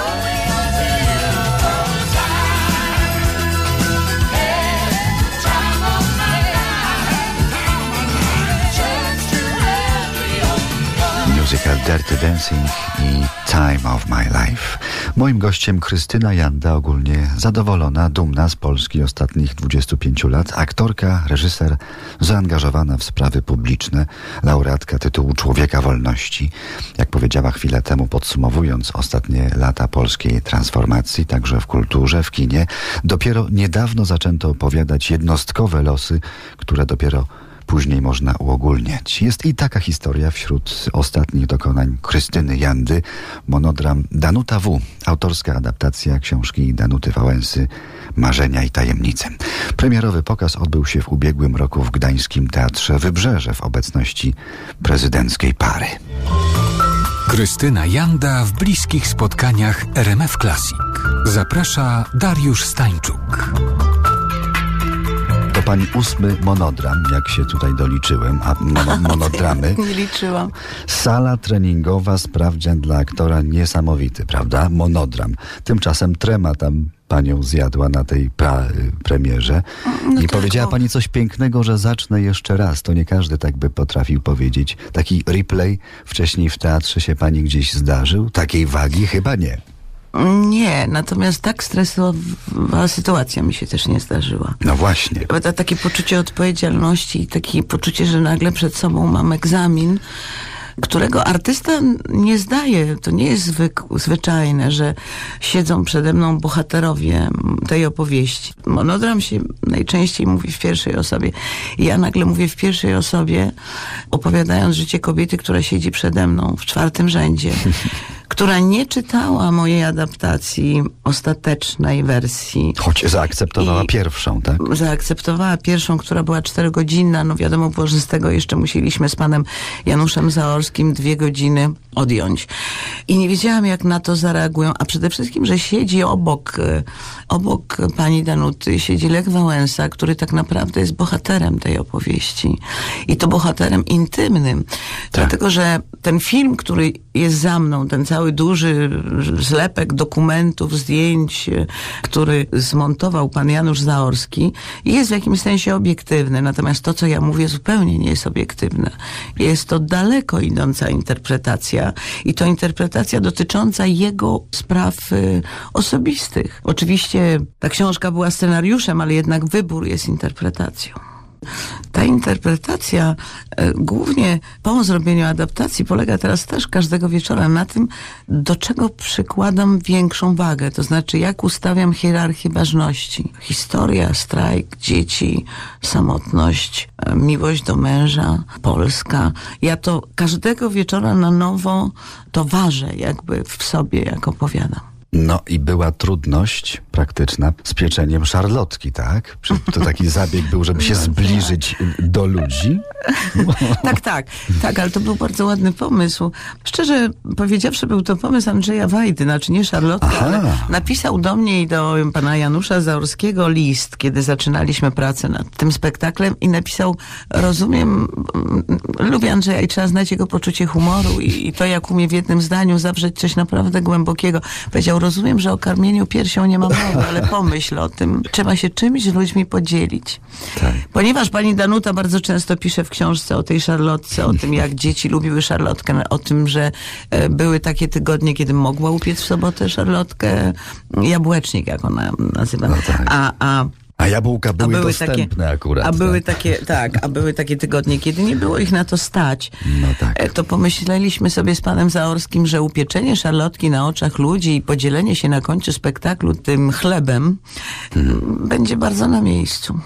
Oh, Dirty Dancing i Time of My Life. Moim gościem Krystyna Janda, ogólnie zadowolona, dumna z Polski ostatnich 25 lat, aktorka, reżyser, zaangażowana w sprawy publiczne, laureatka tytułu Człowieka Wolności. Jak powiedziała chwilę temu, podsumowując ostatnie lata polskiej transformacji, także w kulturze, w kinie, dopiero niedawno zaczęto opowiadać jednostkowe losy, które dopiero później można uogólniać. Jest i taka historia wśród ostatnich dokonań Krystyny Jandy, monodram Danuta W., autorska adaptacja książki Danuty Wałęsy Marzenia i Tajemnice. Premierowy pokaz odbył się w ubiegłym roku w Gdańskim Teatrze Wybrzeże w obecności prezydenckiej pary. Krystyna Janda w bliskich spotkaniach RMF Classic. Zaprasza Dariusz Stańczuk pani ósmy monodram, jak się tutaj doliczyłem, a mono, monodramy. Nie liczyłam. Sala treningowa, sprawdzian dla aktora niesamowity, prawda? Monodram. Tymczasem trema tam panią zjadła na tej pra, premierze. No I tak, powiedziała bo... pani coś pięknego, że zacznę jeszcze raz. To nie każdy tak by potrafił powiedzieć. Taki replay wcześniej w teatrze się pani gdzieś zdarzył? Takiej wagi chyba nie. Nie, natomiast tak stresowa sytuacja mi się też nie zdarzyła. No właśnie. Takie poczucie odpowiedzialności i takie poczucie, że nagle przed sobą mam egzamin, którego artysta nie zdaje. To nie jest zwyk, zwyczajne, że siedzą przede mną bohaterowie tej opowieści. Monodram się najczęściej mówi w pierwszej osobie. Ja nagle mówię w pierwszej osobie, opowiadając życie kobiety, która siedzi przede mną w czwartym rzędzie. która nie czytała mojej adaptacji ostatecznej wersji. Choć zaakceptowała I pierwszą, tak? Zaakceptowała pierwszą, która była czterogodzinna. No wiadomo było, że z tego jeszcze musieliśmy z panem Januszem Zaorskim dwie godziny odjąć. I nie wiedziałam, jak na to zareagują. A przede wszystkim, że siedzi obok, e, obok pani Danuty, siedzi Lech Wałęsa, który tak naprawdę jest bohaterem tej opowieści. I to bohaterem intymnym. Tak. Dlatego, że ten film, który jest za mną, ten cały duży zlepek dokumentów, zdjęć, który zmontował pan Janusz Zaorski, jest w jakimś sensie obiektywny. Natomiast to, co ja mówię, zupełnie nie jest obiektywne. Jest to daleko idąca interpretacja i to interpretacja dotycząca jego spraw y, osobistych. Oczywiście ta książka była scenariuszem, ale jednak wybór jest interpretacją. Ta interpretacja e, głównie po zrobieniu adaptacji polega teraz też każdego wieczora na tym, do czego przykładam większą wagę. To znaczy, jak ustawiam hierarchię ważności. Historia, strajk, dzieci, samotność, e, miłość do męża, Polska. Ja to każdego wieczora na nowo to ważę jakby w sobie, jak opowiadam. No i była trudność praktyczna z pieczeniem szarlotki, tak? To taki zabieg był, żeby się no, zbliżyć tak. do ludzi. tak, tak, tak, ale to był bardzo ładny pomysł. Szczerze powiedziawszy, był to pomysł Andrzeja Wajdy, znaczy nie Szarlotka, ale napisał do mnie i do pana Janusza Zaorskiego list, kiedy zaczynaliśmy pracę nad tym spektaklem i napisał, rozumiem, lubię Andrzeja i trzeba znać jego poczucie humoru i, i to, jak umie w jednym zdaniu zawrzeć coś naprawdę głębokiego. Powiedział, rozumiem, że o karmieniu piersią nie mam mowy, ale pomyśl o tym. Trzeba się czymś z ludźmi podzielić. Tak. Ponieważ pani Danuta bardzo często pisze w książce o tej szarlotce, o tym, jak dzieci lubiły szarlotkę, o tym, że e, były takie tygodnie, kiedy mogła upiec w sobotę szarlotkę, jabłecznik, jak ona nazywa. No tak. a, a a jabłka były, były dostępne takie, akurat. A były tak? takie, tak, a były takie tygodnie, kiedy nie było ich na to stać. No tak. E, to pomyśleliśmy sobie z panem Zaorskim, że upieczenie szarlotki na oczach ludzi i podzielenie się na końcu spektaklu tym chlebem hmm. będzie bardzo na miejscu.